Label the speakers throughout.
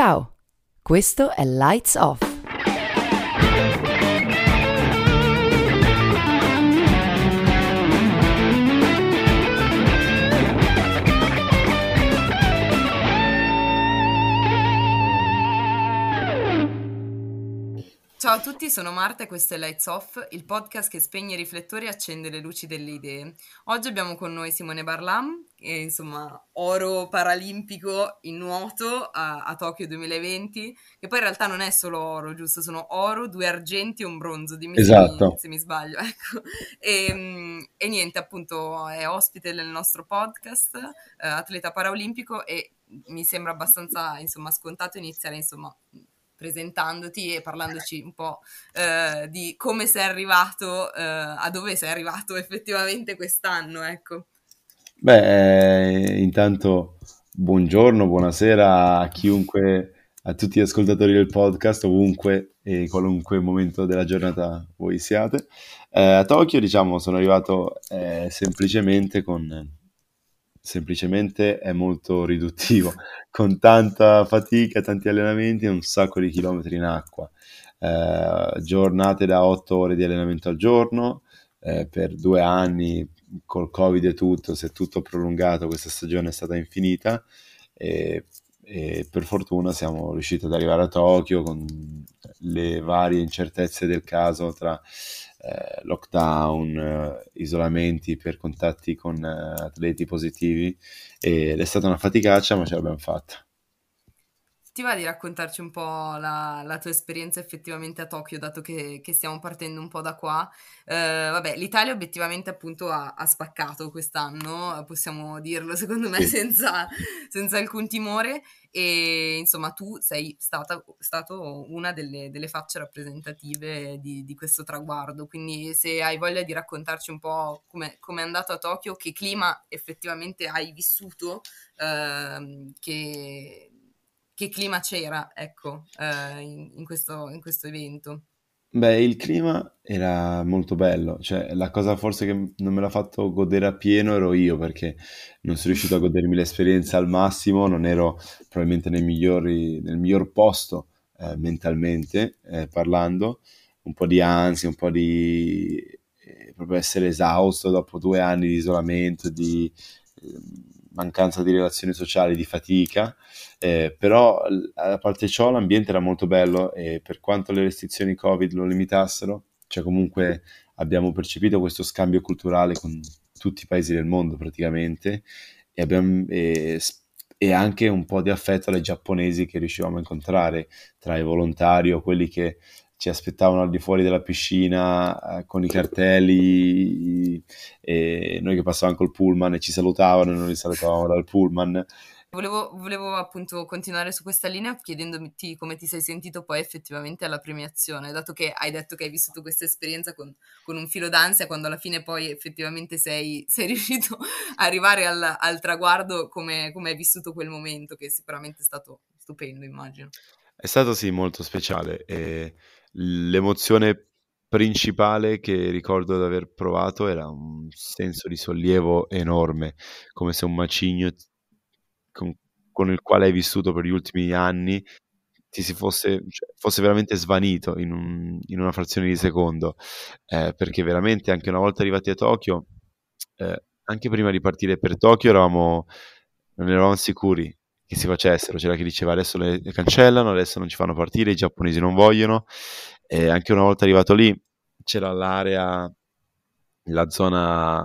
Speaker 1: Ciao, questo è Lights Off.
Speaker 2: A tutti, sono Marta e questo è Lights Off, il podcast che spegne i riflettori e accende le luci delle idee. Oggi abbiamo con noi Simone Barlam, che è insomma oro paralimpico in nuoto a, a, Tokyo 2020, che poi in realtà non è solo oro, giusto? Sono oro, due argenti e un bronzo, dimmi esatto. se, mi, sbaglio. Ecco. E, e, niente, appunto è ospite del nostro podcast, eh, atleta paraolimpico e mi sembra abbastanza insomma scontato iniziare insomma presentandoti e parlandoci un po' eh, di come sei arrivato, eh, a dove sei arrivato effettivamente quest'anno, ecco.
Speaker 3: Beh, eh, intanto buongiorno, buonasera a chiunque, a tutti gli ascoltatori del podcast, ovunque e qualunque momento della giornata voi siate. Eh, a Tokyo, diciamo, sono arrivato eh, semplicemente con semplicemente è molto riduttivo, con tanta fatica, tanti allenamenti e un sacco di chilometri in acqua. Eh, giornate da 8 ore di allenamento al giorno, eh, per due anni col covid e tutto, si è tutto prolungato, questa stagione è stata infinita e, e per fortuna siamo riusciti ad arrivare a Tokyo con le varie incertezze del caso tra eh, lockdown, eh, isolamenti per contatti con eh, atleti positivi ed è stata una faticaccia ma ce l'abbiamo fatta.
Speaker 2: Ti va di raccontarci un po' la, la tua esperienza effettivamente a Tokyo, dato che, che stiamo partendo un po' da qua? Eh, vabbè, l'Italia obiettivamente appunto ha, ha, spaccato quest'anno, possiamo dirlo secondo me senza, senza, alcun timore. E insomma tu sei stata stato una delle, delle facce rappresentative di, di, questo traguardo, quindi se hai voglia di raccontarci un po' come è andato a Tokyo, che clima effettivamente hai vissuto, eh, che che clima c'era, ecco, eh, in, in, questo, in questo evento?
Speaker 3: Beh, il clima era molto bello, cioè la cosa forse che non me l'ha fatto godere a pieno ero io perché non sono riuscito a godermi l'esperienza al massimo, non ero probabilmente migliori, nel miglior posto eh, mentalmente eh, parlando, un po' di ansia, un po' di eh, proprio essere esausto dopo due anni di isolamento, di ehm, mancanza di relazioni sociali, di fatica, eh, però a parte ciò l'ambiente era molto bello e per quanto le restrizioni Covid lo limitassero, cioè comunque abbiamo percepito questo scambio culturale con tutti i paesi del mondo praticamente e, abbiamo, e, e anche un po' di affetto ai giapponesi che riuscivamo a incontrare tra i volontari o quelli che ci aspettavano al di fuori della piscina eh, con i cartelli e noi che passavamo col pullman e ci salutavano e noi li salutavamo dal pullman.
Speaker 2: Volevo, volevo, appunto continuare su questa linea chiedendoti come ti sei sentito poi effettivamente alla premiazione, dato che hai detto che hai vissuto questa esperienza con, con un filo d'ansia, quando alla fine poi effettivamente sei, sei riuscito a arrivare al, al traguardo, come, come hai vissuto quel momento, che sicuramente è stato stupendo, immagino.
Speaker 3: È stato sì molto speciale e L'emozione principale che ricordo di aver provato era un senso di sollievo enorme, come se un macigno con, con il quale hai vissuto per gli ultimi anni ti si fosse, cioè, fosse veramente svanito in, un, in, una frazione di secondo, eh, perché veramente anche una volta arrivati a Tokyo, eh, anche prima di partire per Tokyo eravamo, non eravamo sicuri che si facessero. C'era chi diceva adesso le, le cancellano, adesso non ci fanno partire, i giapponesi non vogliono. E anche una volta arrivato lì c'era l'area, la zona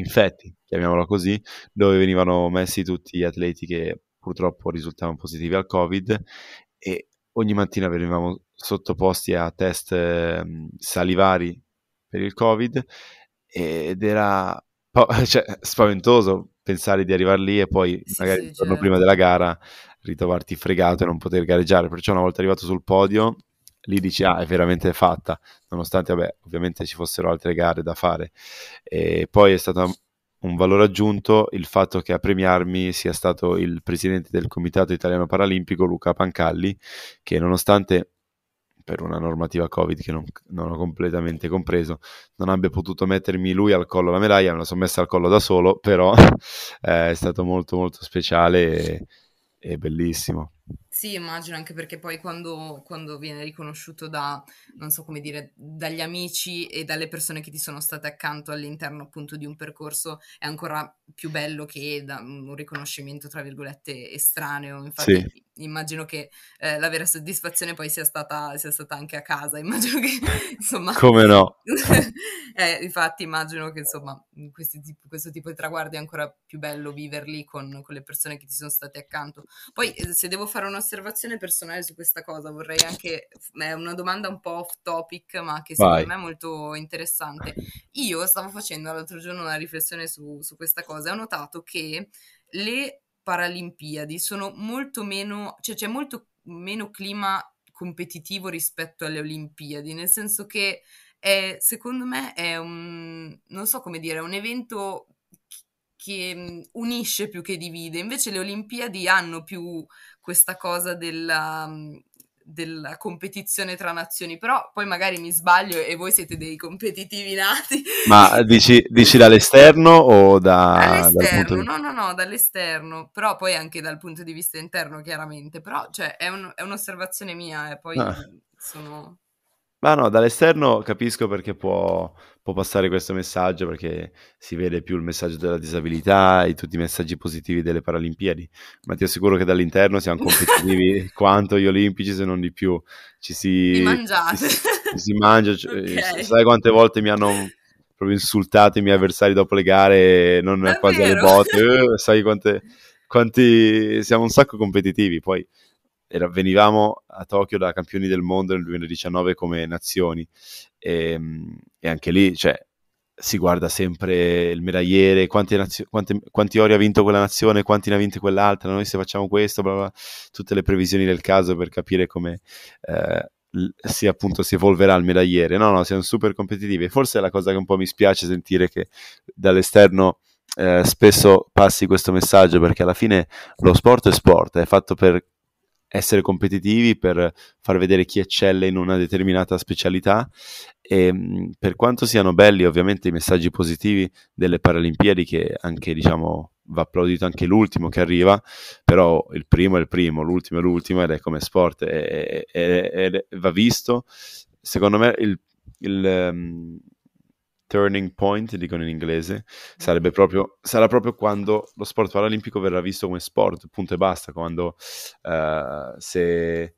Speaker 3: infetti, chiamiamola così, dove venivano messi tutti gli atleti che purtroppo risultavano positivi al Covid e ogni mattina venivamo sottoposti a test eh, salivari per il Covid ed era cioè, spaventoso pensare di arrivare lì e poi sì, magari sì, il giorno certo. prima della gara ritrovarti fregato e non poter gareggiare. Perciò una volta arrivato sul podio, lì dici ah è veramente fatta, nonostante vabbè, ovviamente ci fossero altre gare da fare. E poi è stato un valore aggiunto il fatto che a premiarmi sia stato il presidente del Comitato Italiano Paralimpico Luca Pancalli, che nonostante per una normativa Covid che non, non, ho completamente compreso, non abbia potuto mettermi lui al collo la medaglia, me la sono messa al collo da solo, però eh, è stato molto molto speciale e, è bellissimo.
Speaker 2: Sì, immagino anche perché poi quando, quando, viene riconosciuto da, non so come dire, dagli amici e dalle persone che ti sono state accanto all'interno appunto di un percorso è ancora più bello che da un riconoscimento, tra virgolette, estraneo. Infatti sì immagino che eh, la vera soddisfazione poi sia stata, sia stata, anche a casa, immagino che insomma...
Speaker 3: Come no?
Speaker 2: eh, infatti immagino che insomma tipo, questo tipo di traguardi è ancora più bello viverli con, con, le persone che ti sono state accanto. Poi eh, se devo fare un'osservazione personale su questa cosa vorrei anche, è una domanda un po' off topic ma che secondo Vai. me è molto interessante. Io stavo facendo l'altro giorno una riflessione su, su questa cosa e ho notato che le Paralimpiadi sono molto meno, cioè c'è molto meno clima competitivo rispetto alle Olimpiadi, nel senso che è, secondo me è un, non so come dire, un evento che mm, unisce più che divide, invece le Olimpiadi hanno più questa cosa della, mm, della competizione tra nazioni, però poi magari mi sbaglio e voi siete dei competitivi nati.
Speaker 3: Ma dici, dici dall'esterno o da,
Speaker 2: dall'esterno? Di... No, no, no, dall'esterno, però poi anche dal punto di vista interno chiaramente, però cioè, è, un, è un'osservazione mia e poi ah. sono...
Speaker 3: Ma no, dall'esterno capisco perché può, può, passare questo messaggio, perché si vede più il messaggio della disabilità e tutti i messaggi positivi delle Paralimpiadi, ma ti assicuro che dall'interno siamo competitivi quanto gli olimpici, se non di più. Ci si.
Speaker 2: Ci,
Speaker 3: ci si mangia, okay. sai quante volte mi hanno proprio insultato i miei avversari dopo le gare, non Davvero? quasi alle botte, eh, sai quante, quanti siamo un sacco competitivi, poi era, venivamo a Tokyo da campioni del mondo nel 2019 come nazioni e, ehm, e anche lì cioè, si guarda sempre il medagliere, quanti, nazio- quanti, quanti, ori ha vinto quella nazione, quanti ne ha vinto quell'altra, noi se facciamo questo, bla bla, tutte le previsioni del caso per capire come eh, si, appunto, si evolverà il medagliere. No, no, siamo super competitivi. Forse è la cosa che un po' mi spiace sentire che dall'esterno eh, spesso passi questo messaggio, perché alla fine lo sport è sport, è fatto per essere competitivi, per far vedere chi eccelle in una determinata specialità e per quanto siano belli ovviamente i messaggi positivi delle Paralimpiadi che anche diciamo va applaudito anche l'ultimo che arriva, però il primo è il primo, l'ultimo è l'ultimo ed è come sport e, e, e va visto. Secondo me il, il um, turning point, dicono in inglese, sarebbe proprio, sarà proprio quando lo sport paralimpico verrà visto come sport, punto e basta, quando uh, se, eh,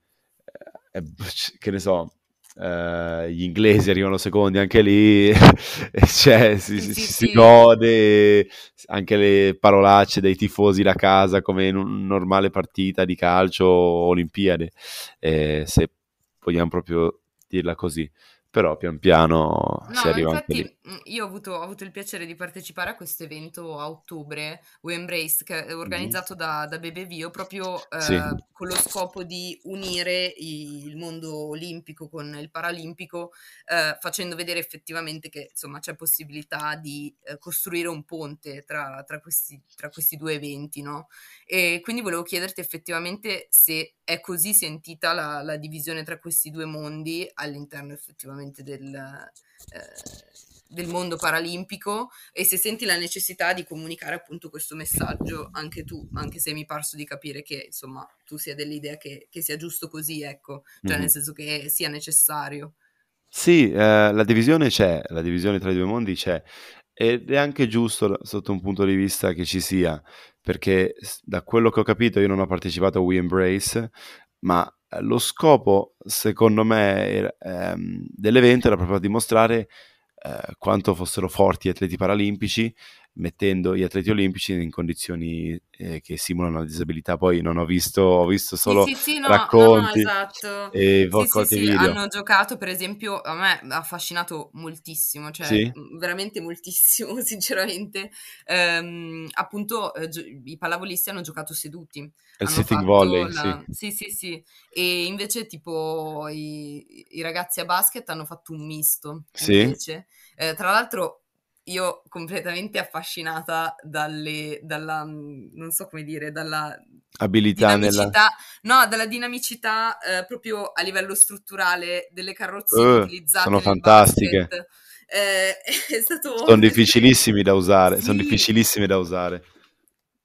Speaker 3: che ne so, Uh, gli inglesi arrivano secondi anche lì, cioè, si, sì, si, sì. si, gode anche le parolacce dei tifosi da casa come in una normale partita di calcio o Olimpiade, eh, se vogliamo proprio dirla così però pian piano no, si arriva infatti, anche lì.
Speaker 2: Mm, io ho avuto, ho avuto, il piacere di partecipare a questo evento a ottobre, We Embrace, che è organizzato mm. da, da Bebevio, proprio eh, sì. con lo scopo di unire il mondo olimpico con il paralimpico, eh, facendo vedere effettivamente che insomma c'è possibilità di eh, costruire un ponte tra, tra, questi, tra questi due eventi, no? E quindi volevo chiederti effettivamente se è così sentita la, la divisione tra questi due mondi all'interno effettivamente del, eh, del mondo paralimpico e se senti la necessità di comunicare appunto questo messaggio anche tu, anche se mi parso di capire che insomma tu sia dell'idea che, che sia giusto così, ecco, cioè mm-hmm. nel senso che sia necessario.
Speaker 3: Sì, eh, la divisione c'è, la divisione tra i due mondi c'è ed è anche giusto sotto un punto di vista che ci sia, perché da quello che ho capito io non ho partecipato a We Embrace, ma lo scopo, secondo me, ehm, dell'evento era proprio dimostrare eh, quanto fossero forti gli atleti paralimpici mettendo gli atleti olimpici in condizioni eh, che simulano la disabilità. Poi non ho visto, ho visto solo sì, sì, sì, no, racconti no, no, esatto. e
Speaker 2: sì, video. Hanno giocato, per esempio, a me ha affascinato moltissimo, cioè veramente moltissimo, sinceramente. Ehm, appunto, eh, gio- i pallavolisti hanno giocato seduti.
Speaker 3: Il sitting volley,
Speaker 2: la... sì. Sì, sì. E invece, tipo, i, i ragazzi a basket hanno fatto un misto. Sì. Invece. Eh, tra l'altro, io completamente affascinata dalle, dalla, non so come dire, dalla
Speaker 3: abilità nella...
Speaker 2: no, dalla dinamicità eh, proprio a livello strutturale delle carrozze uh, utilizzate
Speaker 3: sono fantastiche.
Speaker 2: Eh, è stato...
Speaker 3: Sono difficilissime da usare, sì. sono difficilissime da usare.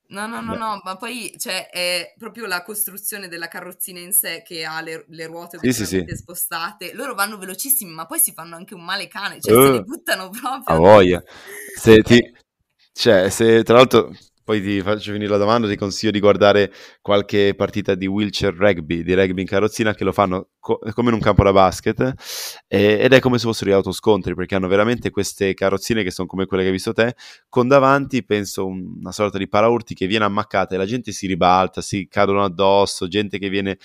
Speaker 2: No, no, no, no, ma poi cioè, è proprio la costruzione della carrozzina in sé che ha le, le ruote
Speaker 3: Sì, sì, sì.
Speaker 2: spostate. Loro vanno velocissimi, ma poi si fanno anche un male cane, cioè se li
Speaker 3: Uh,
Speaker 2: buttano
Speaker 3: a
Speaker 2: proprio.
Speaker 3: voglia. Se ti, cioè, se tra l'altro poi ti faccio finire la domanda, ti consiglio di guardare qualche partita di wheelchair rugby, di rugby in carrozzina, che lo fanno co- come in un campo da basket, e- ed è come se fossero gli autoscontri, perché hanno veramente queste carrozzine che sono come quelle che hai visto te, con davanti, penso, un- una sorta di paraurti che viene ammaccata e la gente si ribalta, si cadono addosso, gente che viene...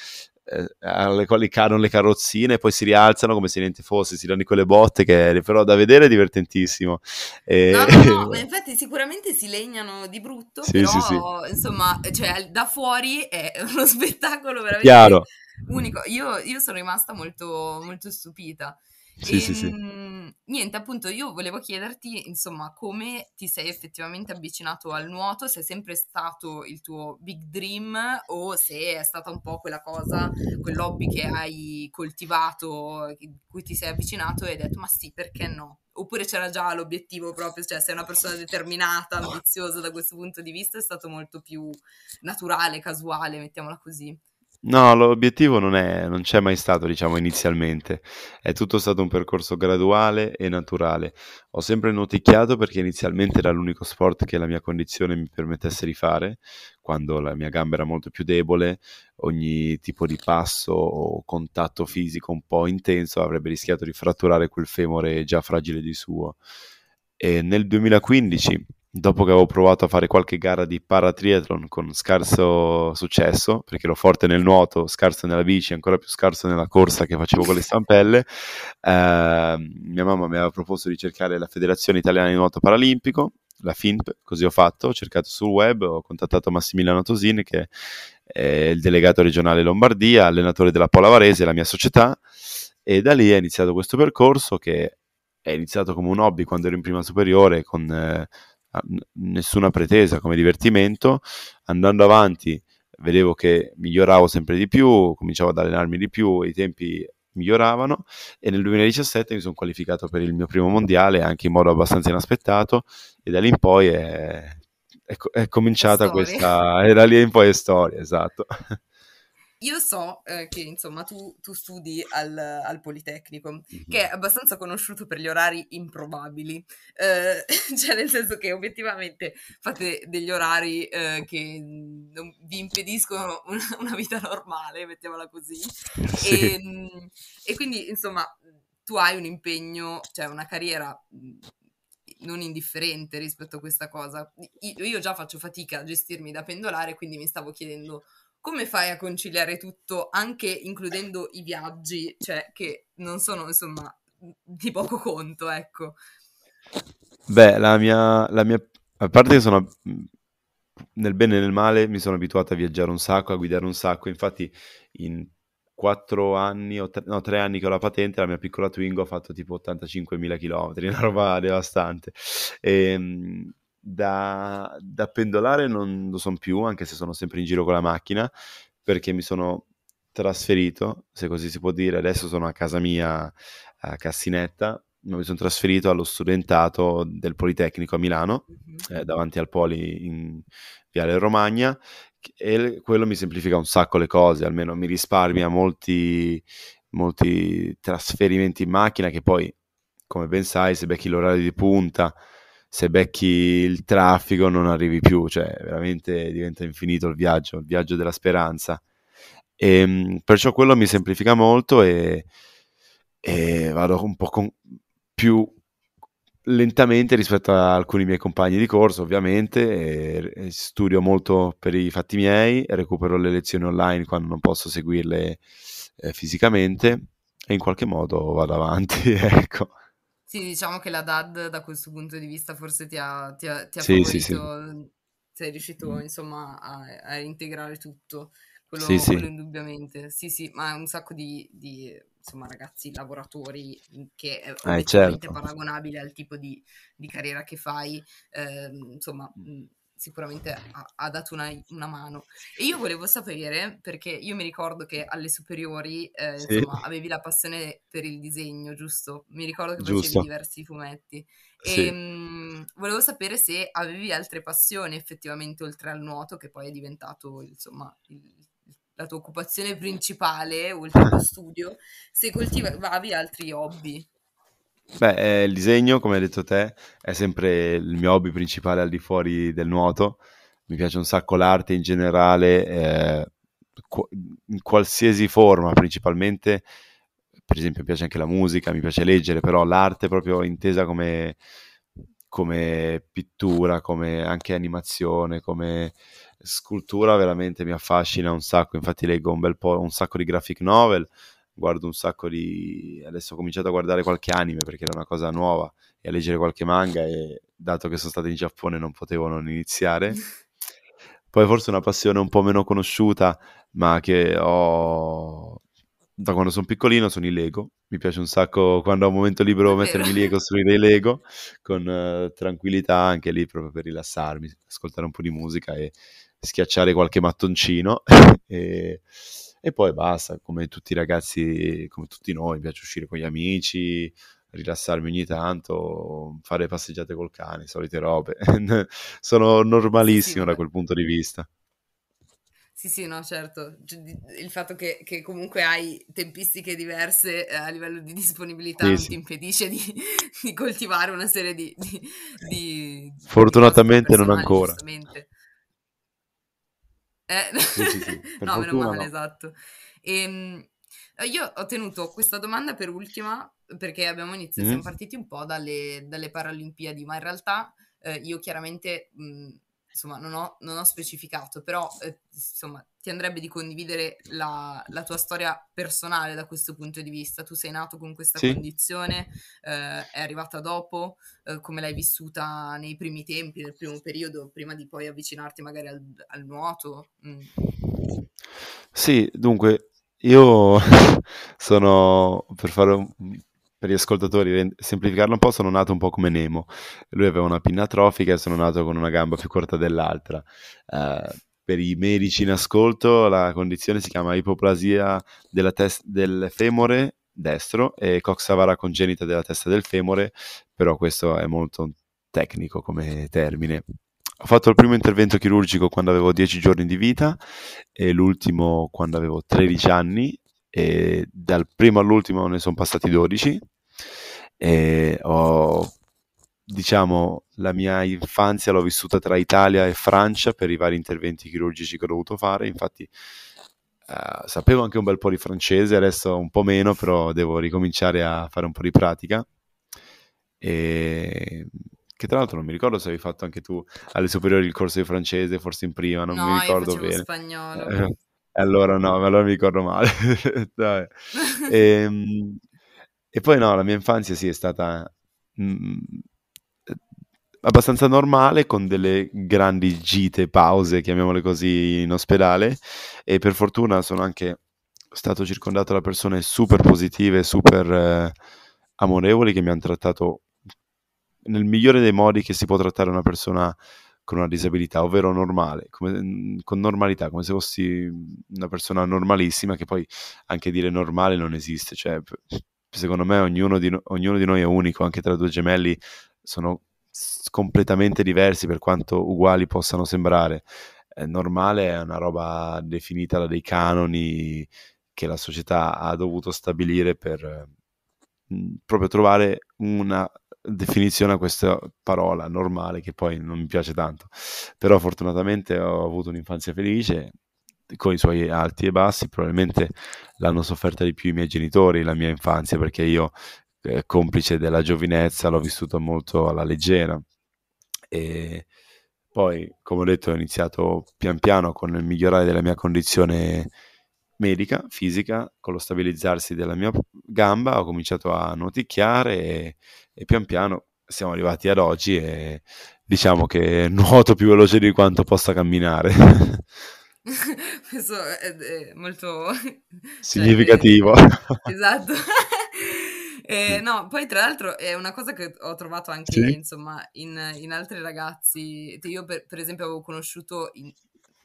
Speaker 3: alle quali cadono le carrozzine e poi si rialzano come se niente fosse, si danno quelle botte che però da vedere è divertentissimo. E-
Speaker 2: No, no, no, infatti sicuramente si legnano di brutto,
Speaker 3: Sì, sì, sì.
Speaker 2: però insomma, cioè, da fuori è uno spettacolo veramente
Speaker 3: Chiaro.
Speaker 2: unico. Io, io sono rimasta molto, molto stupita.
Speaker 3: Sì, sì, sì.
Speaker 2: Ehm, niente, appunto, io volevo chiederti, insomma, come ti sei effettivamente avvicinato al nuoto, se è sempre stato il tuo big dream o se è stata un po' quella cosa, quell'hobby che hai coltivato, cui ti sei avvicinato e hai detto, ma sì, perché no? Oppure c'era già l'obiettivo proprio, cioè sei una persona determinata, ambiziosa da questo punto di vista, è stato molto più naturale, casuale, mettiamola così.
Speaker 3: No, l'obiettivo non è, non c'è mai stato, diciamo, inizialmente. È tutto stato un percorso graduale e naturale. Ho sempre noticchiato perché inizialmente era l'unico sport che la mia condizione mi permettesse di fare, quando la mia gamba era molto più debole, ogni tipo di passo o contatto fisico un po' intenso avrebbe rischiato di fratturare quel femore già fragile di suo. E nel 2015 dopo che avevo provato a fare qualche gara di paratriathlon con scarso successo, perché ero forte nel nuoto, scarso nella bici, ancora più scarso nella corsa che facevo con le stampelle, eh, mia mamma mi aveva proposto di cercare la Federazione Italiana di Nuoto Paralimpico, la FINP, così ho fatto, ho cercato sul web, ho contattato Massimiliano Tosin, che è il delegato regionale Lombardia, allenatore della Pola Varese, la mia società, e da lì è iniziato questo percorso che è iniziato come un hobby quando ero in prima superiore con... Eh, nessuna pretesa come divertimento, andando avanti vedevo che miglioravo sempre di più, cominciavo ad allenarmi di più, i tempi miglioravano e nel 2017 mi sono qualificato per il mio primo mondiale anche in modo abbastanza inaspettato e da lì in poi è, è, è cominciata
Speaker 2: Storia.
Speaker 3: questa, e da lì in poi è storia, esatto.
Speaker 2: Io so eh, che insomma tu, tu studi al, al Politecnico,
Speaker 3: Mhm.
Speaker 2: che è abbastanza conosciuto per gli orari improbabili, eh, cioè nel senso che obiettivamente fate degli orari eh, che non vi impediscono una, una vita normale, mettiamola così.
Speaker 3: Sì.
Speaker 2: E, mm, e quindi insomma tu hai un impegno, cioè una carriera mm, non indifferente rispetto a questa cosa. Io già faccio fatica a gestirmi da pendolare, quindi mi stavo chiedendo come fai a conciliare tutto, anche includendo i viaggi, cioè che non sono insomma di poco conto, ecco.
Speaker 3: Beh, la mia, la mia, a parte che sono nel bene e nel male, mi sono abituato a viaggiare un sacco, a guidare un sacco. Infatti, in quattro anni, o tre, no, tre anni che ho la patente, la mia piccola Twingo ha fatto tipo 85.000 km, una roba devastante. E, da, da pendolare non lo sono più, anche se sono sempre in giro con la macchina, perché mi sono trasferito, se così si può dire. Adesso sono a casa mia a Cassinetta ma mi sono trasferito allo studentato del Politecnico a Milano,
Speaker 2: Mhm.
Speaker 3: eh, davanti al Poli in Viale Romagna, e quello mi semplifica un sacco le cose, almeno mi risparmia molti, molti trasferimenti in macchina che poi, come ben sai, se becchi l'orario di punta, se becchi il traffico non arrivi più, cioè veramente diventa infinito il viaggio, il viaggio della speranza. E, perciò quello mi semplifica molto e, e vado un po' con, più lentamente rispetto a alcuni miei compagni di corso, ovviamente, e studio molto per i fatti miei, recupero le lezioni online quando non posso seguirle eh, fisicamente e in qualche modo vado avanti, ecco.
Speaker 2: Sì, diciamo che la DAD da questo punto di vista forse ti ha, ti ha, ti ha
Speaker 3: Sì, sì, sì.
Speaker 2: sei riuscito insomma a, a integrare tutto, quello,
Speaker 3: Sì, sì.
Speaker 2: quello indubbiamente. Sì, sì, ma un sacco di, di, insomma, ragazzi lavoratori che è
Speaker 3: Eh, certo.
Speaker 2: paragonabile al tipo di, di carriera che fai, ehm, insomma, mh, sicuramente ha, ha dato una, una, mano. E io volevo sapere, perché io mi ricordo che alle superiori, eh, sì. insomma, avevi la passione per il disegno, giusto? Mi ricordo che facevi diversi fumetti. Sì. E mh, mm, volevo sapere se avevi altre passioni effettivamente oltre al nuoto, che poi è diventato, insomma, il, la tua occupazione principale, oltre allo studio, se coltivavi altri hobby.
Speaker 3: Beh, eh, il disegno, come hai detto te, è sempre il mio hobby principale al di fuori del nuoto. Mi piace un sacco l'arte in generale, eh, in qualsiasi forma, principalmente. Per esempio, mi piace anche la musica, mi piace leggere, però l'arte proprio intesa come, come pittura, come anche animazione, come scultura, veramente mi affascina un sacco. Infatti, leggo un bel po' un sacco di graphic novel guardo un sacco di... adesso ho cominciato a guardare qualche anime perché era una cosa nuova e a leggere qualche manga e dato che sono stato in Giappone non potevo non iniziare. Poi forse una passione un po' meno conosciuta ma che ho da quando sono piccolino sono i Lego. Mi piace un sacco quando ho un momento libero mettermi lì e costruire i Lego con uh, tranquillità anche lì proprio per rilassarmi, ascoltare un po' di musica e schiacciare qualche mattoncino e e poi basta, come tutti i ragazzi, come tutti noi, mi piace uscire con gli amici, rilassarmi ogni tanto, fare passeggiate col cane, solite robe. Sono normalissimo sì, da quel punto di vista.
Speaker 2: Sì, sì, no, certo. Il fatto che, che comunque hai tempistiche diverse eh, a livello di disponibilità sì, non sì. ti impedisce di, di, coltivare una serie di... di, di
Speaker 3: Fortunatamente non ancora.
Speaker 2: Eh, sì, sì, sì. no, meno male, no. esatto. E, ehm, io ho tenuto questa domanda per ultima perché abbiamo iniziato, mm. siamo partiti un po' dalle, dalle Paralimpiadi, ma in realtà eh, io chiaramente mh, insomma, non ho, non ho specificato, però eh, insomma, ti andrebbe di condividere la, la, tua storia personale da questo punto di vista. Tu sei nato con questa sì. condizione, eh, è arrivata dopo, eh, come l'hai vissuta nei primi tempi, nel primo periodo, prima di poi avvicinarti magari al, al nuoto? Mm.
Speaker 3: Sì, dunque, io sono, per fare un per gli ascoltatori, semplificarlo un po', sono nato un po' come Nemo. Lui aveva una pinna atrofica e sono nato con una gamba più corta dell'altra. Uh, per i medici in ascolto la condizione si chiama ipoplasia tes- del femore destro e coxavara congenita della testa del femore, però questo è molto tecnico come termine. Ho fatto il primo intervento chirurgico quando avevo 10 giorni di vita e l'ultimo quando avevo 13 anni e dal primo all'ultimo ne sono passati 12 e ho diciamo la mia infanzia l'ho vissuta tra Italia e Francia per i vari interventi chirurgici che ho dovuto fare. Infatti eh, sapevo anche un bel po' di francese adesso un po' meno però devo ricominciare a fare un po' di pratica. E che tra l'altro non mi ricordo se avevi fatto anche tu alle superiori il corso di francese forse in prima non
Speaker 2: no,
Speaker 3: mi ricordo
Speaker 2: io
Speaker 3: bene.
Speaker 2: spagnolo. Eh,
Speaker 3: allora no, allora mi ricordo male. e, ehm, e, poi no, la mia infanzia sì è stata mh, mm, abbastanza normale, con delle grandi gite, pause, chiamiamole così, in ospedale e per fortuna sono anche stato circondato da persone super positive, super eh, amorevoli che mi hanno trattato nel migliore dei modi che si può trattare una persona con una disabilità, ovvero normale, come, mm, con normalità, come se fossi una persona normalissima, che poi anche dire normale non esiste, cioè secondo me ognuno di, ognuno di noi è unico, anche tra due gemelli sono completamente diversi per quanto uguali possano sembrare. È normale è una roba definita da dei canoni che la società ha dovuto stabilire per mm, proprio trovare una definizione a questa parola normale che poi non mi piace tanto. Però fortunatamente ho avuto un'infanzia felice con i suoi alti e bassi probabilmente l'hanno sofferta di più i miei genitori la mia infanzia perché io eh, complice della giovinezza l'ho vissuta molto alla leggera. E poi come ho detto ho iniziato pian piano con il migliorare della mia condizione medica, fisica, con lo stabilizzarsi della mia gamba ho cominciato a noticchiare e, e pian piano siamo arrivati ad oggi e diciamo che nuoto più veloce di quanto possa camminare.
Speaker 2: Questo è, molto
Speaker 3: significativo.
Speaker 2: Cioè, è, esatto. E, no, poi tra l'altro è una cosa che ho trovato anche,
Speaker 3: Sì.
Speaker 2: insomma, in, in altri ragazzi. Io, per, per esempio, avevo conosciuto in-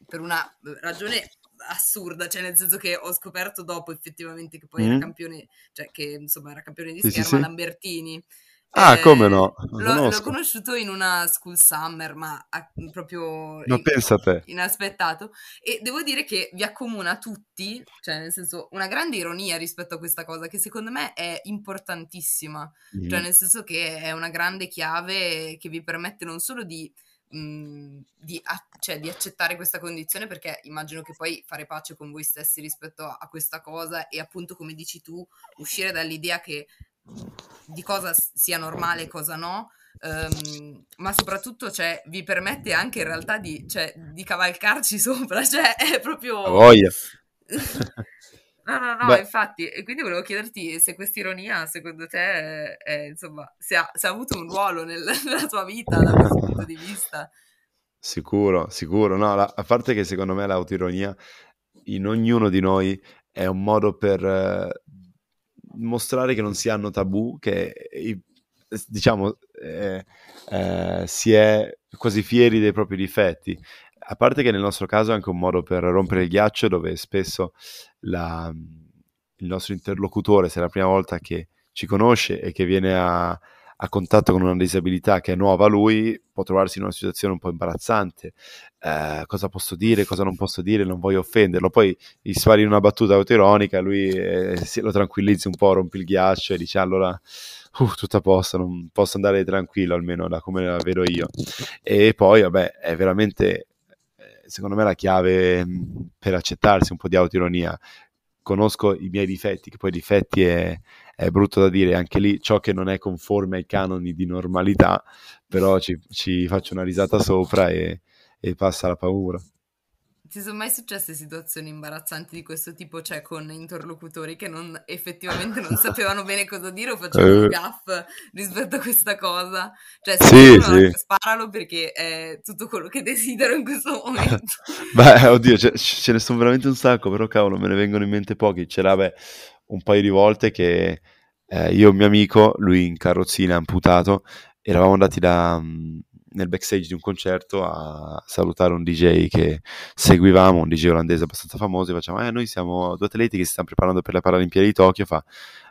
Speaker 2: per una ragione assurda, cioè nel senso che ho scoperto dopo effettivamente che poi era
Speaker 3: Mm.
Speaker 2: campione, cioè che insomma era campione di
Speaker 3: Sì, sì,
Speaker 2: scherma
Speaker 3: sì.
Speaker 2: Lambertini.
Speaker 3: Ah,
Speaker 2: Eh,
Speaker 3: come no?
Speaker 2: L'ho, l'ho conosciuto in una school summer, ma a- proprio
Speaker 3: Ma
Speaker 2: in-
Speaker 3: pensa te.
Speaker 2: inaspettato. E devo dire che vi accomuna tutti, cioè nel senso una grande ironia rispetto a questa cosa, che secondo me è importantissima. Cioè
Speaker 3: Mhm.
Speaker 2: nel senso che è una grande chiave che vi permette non solo di, mh, di, a- cioè, di accettare questa condizione, perché immagino che poi fare pace con voi stessi rispetto a, a questa cosa e appunto come dici tu, uscire dall'idea che di cosa sia normale e cosa no. ehm, ma soprattutto cioè, vi permette anche in realtà di, cioè, di cavalcarci sopra, cioè è proprio...
Speaker 3: Voglia.
Speaker 2: No, no, no,
Speaker 3: Beh,
Speaker 2: infatti, e quindi volevo chiederti se questa ironia, secondo te, è, è, insomma, se ha, se ha avuto un ruolo nel- nella tua vita da questo punto di vista.
Speaker 3: Sicuro, sicuro. No, la- a parte che secondo me l'autoironia in ognuno di noi è un modo per eh, mostrare che non si hanno tabù, che diciamo eh, eh, si è quasi fieri dei propri difetti. A parte che nel nostro caso è anche un modo per rompere il ghiaccio, dove spesso la- il nostro interlocutore, se è la prima volta che ci conosce e che viene a, a contatto con una disabilità che è nuova a lui, può trovarsi in una situazione un po' imbarazzante. Eh, cosa posso dire, cosa non posso dire, non voglio offenderlo. Poi gli spari una battuta autoironica, lui eh, lo tranquillizzi un po', rompi il ghiaccio e dice allora, uh, tutto a posto, non posso andare tranquillo almeno da come la vedo io. E poi, vabbè, è veramente, eh, secondo me, la chiave mh, per accettarsi un po' di autoironia. Conosco i miei difetti, che poi difetti è, è brutto da dire, anche lì ciò che non è conforme ai canoni di normalità, però ci, ci faccio una risata sopra e, e passa la paura.
Speaker 2: Ti sono mai successe situazioni imbarazzanti di questo tipo, cioè con interlocutori che non, effettivamente non sapevano bene cosa dire o facevano
Speaker 3: Eh,
Speaker 2: gaff rispetto a questa cosa? Cioè,
Speaker 3: sì, sì.
Speaker 2: sparalo perché è tutto quello che desidero in questo momento.
Speaker 3: Beh, oddio, ce, ce ne sono veramente un sacco, però cavolo, me ne vengono in mente pochi. C'era, beh, un paio di volte che eh, io e un mio amico, lui in carrozzina amputato, eravamo andati da, mh, nel backstage di un concerto a salutare un DJ che seguivamo, un DJ olandese abbastanza famoso, e facciamo, eh, noi siamo due atleti che si stanno preparando per le Paralimpiadi di Tokyo, fa,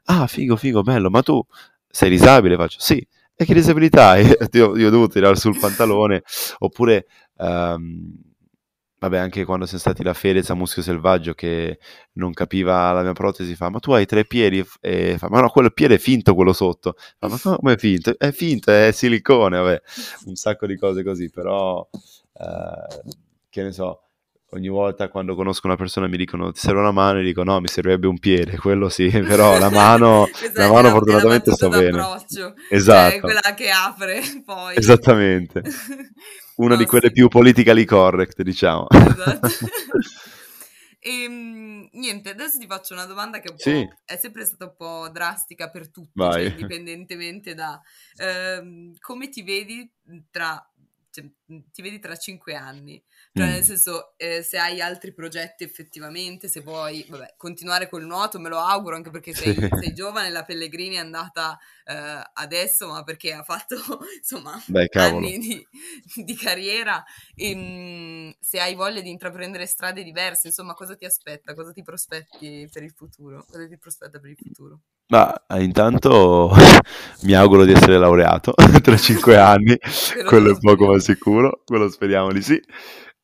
Speaker 3: ah, figo, figo, bello, ma tu sei disabile? Faccio, sì, e che disabilità hai? Io, io ho dovuto tirare sul pantalone, oppure... ehm, Vabbè, anche quando siamo stati da Fedez a Muschio Selvaggio che non capiva la mia protesi, fa, ma tu hai tre piedi? E fa, ma no, quello piede è finto, quello sotto. Fa, ma come è finto? È finto, è silicone, vabbè. Un sacco di cose così, però, eh, che ne so, ogni volta quando conosco una persona mi dicono ti serve una mano e dico no, mi servirebbe un piede, quello sì, però la mano, la
Speaker 2: è
Speaker 3: mano
Speaker 2: la, è la
Speaker 3: fortunatamente sto bene.
Speaker 2: cioè
Speaker 3: Esatto,
Speaker 2: quella che apre poi.
Speaker 3: esattamente. Una
Speaker 2: No,
Speaker 3: di quelle
Speaker 2: sì.
Speaker 3: più politically correct, diciamo.
Speaker 2: Esatto. E, niente, adesso ti faccio una domanda che
Speaker 3: Sì,
Speaker 2: è sempre stata un po' drastica per tutti, cioè indipendentemente da ehm, come ti vedi tra, cioè, ti vedi tra cinque anni, cioè nel senso eh, se hai altri progetti effettivamente, se vuoi vabbè, continuare col nuoto, me lo auguro anche perché
Speaker 3: Sì.
Speaker 2: sei, sei giovane, la Pellegrini è andata eh, adesso, ma perché ha fatto insomma
Speaker 3: cavolo.
Speaker 2: anni di, di carriera e mm, se hai voglia di intraprendere strade diverse, insomma, cosa ti aspetta, cosa ti prospetti per il futuro, cosa ti prospetta per il futuro?
Speaker 3: Ma eh, intanto mi auguro di essere laureato tra cinque anni,
Speaker 2: Quello
Speaker 3: quello
Speaker 2: lo
Speaker 3: è poco ma sicuro, quello speriamo di sì.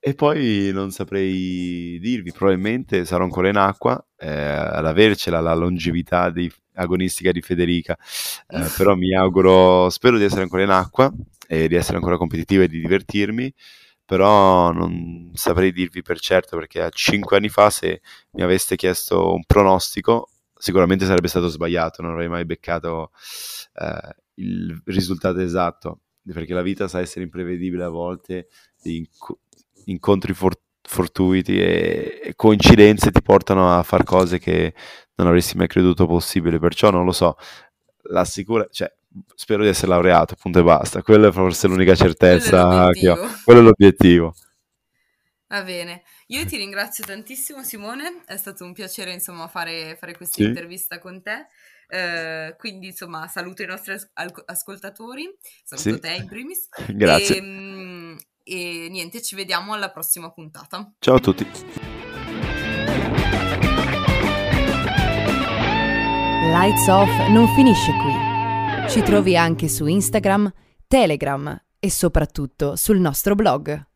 Speaker 3: E poi non saprei dirvi, probabilmente sarò ancora in acqua eh, ad avercela la longevità di- agonistica di Federica, eh, però mi auguro, spero di essere ancora in acqua e di essere ancora competitivo e di divertirmi, però non saprei dirvi per certo perché a cinque anni fa se mi aveste chiesto un pronostico sicuramente sarebbe stato sbagliato, non avrei mai beccato eh, il risultato esatto, perché la vita sa essere imprevedibile a volte, di inco- incontri for- fortuiti e, e coincidenze ti portano a fare cose che non avresti mai creduto possibile, perciò non lo so, la sicura, cioè, spero di essere laureato, punto e basta, quella è forse l'unica certezza che ho, quello è l'obiettivo.
Speaker 2: Va bene, io ti ringrazio tantissimo Simone, è stato un piacere insomma fare, fare questa
Speaker 3: Sì,
Speaker 2: intervista con te. Eh, quindi insomma saluto i nostri as- ascoltatori, saluto
Speaker 3: Sì.
Speaker 2: te in primis.
Speaker 3: Grazie.
Speaker 2: E, mm, e niente, ci vediamo alla prossima puntata.
Speaker 3: Ciao a tutti.
Speaker 1: Lights Off non finisce qui. Ci trovi anche su Instagram, Telegram e soprattutto sul nostro blog.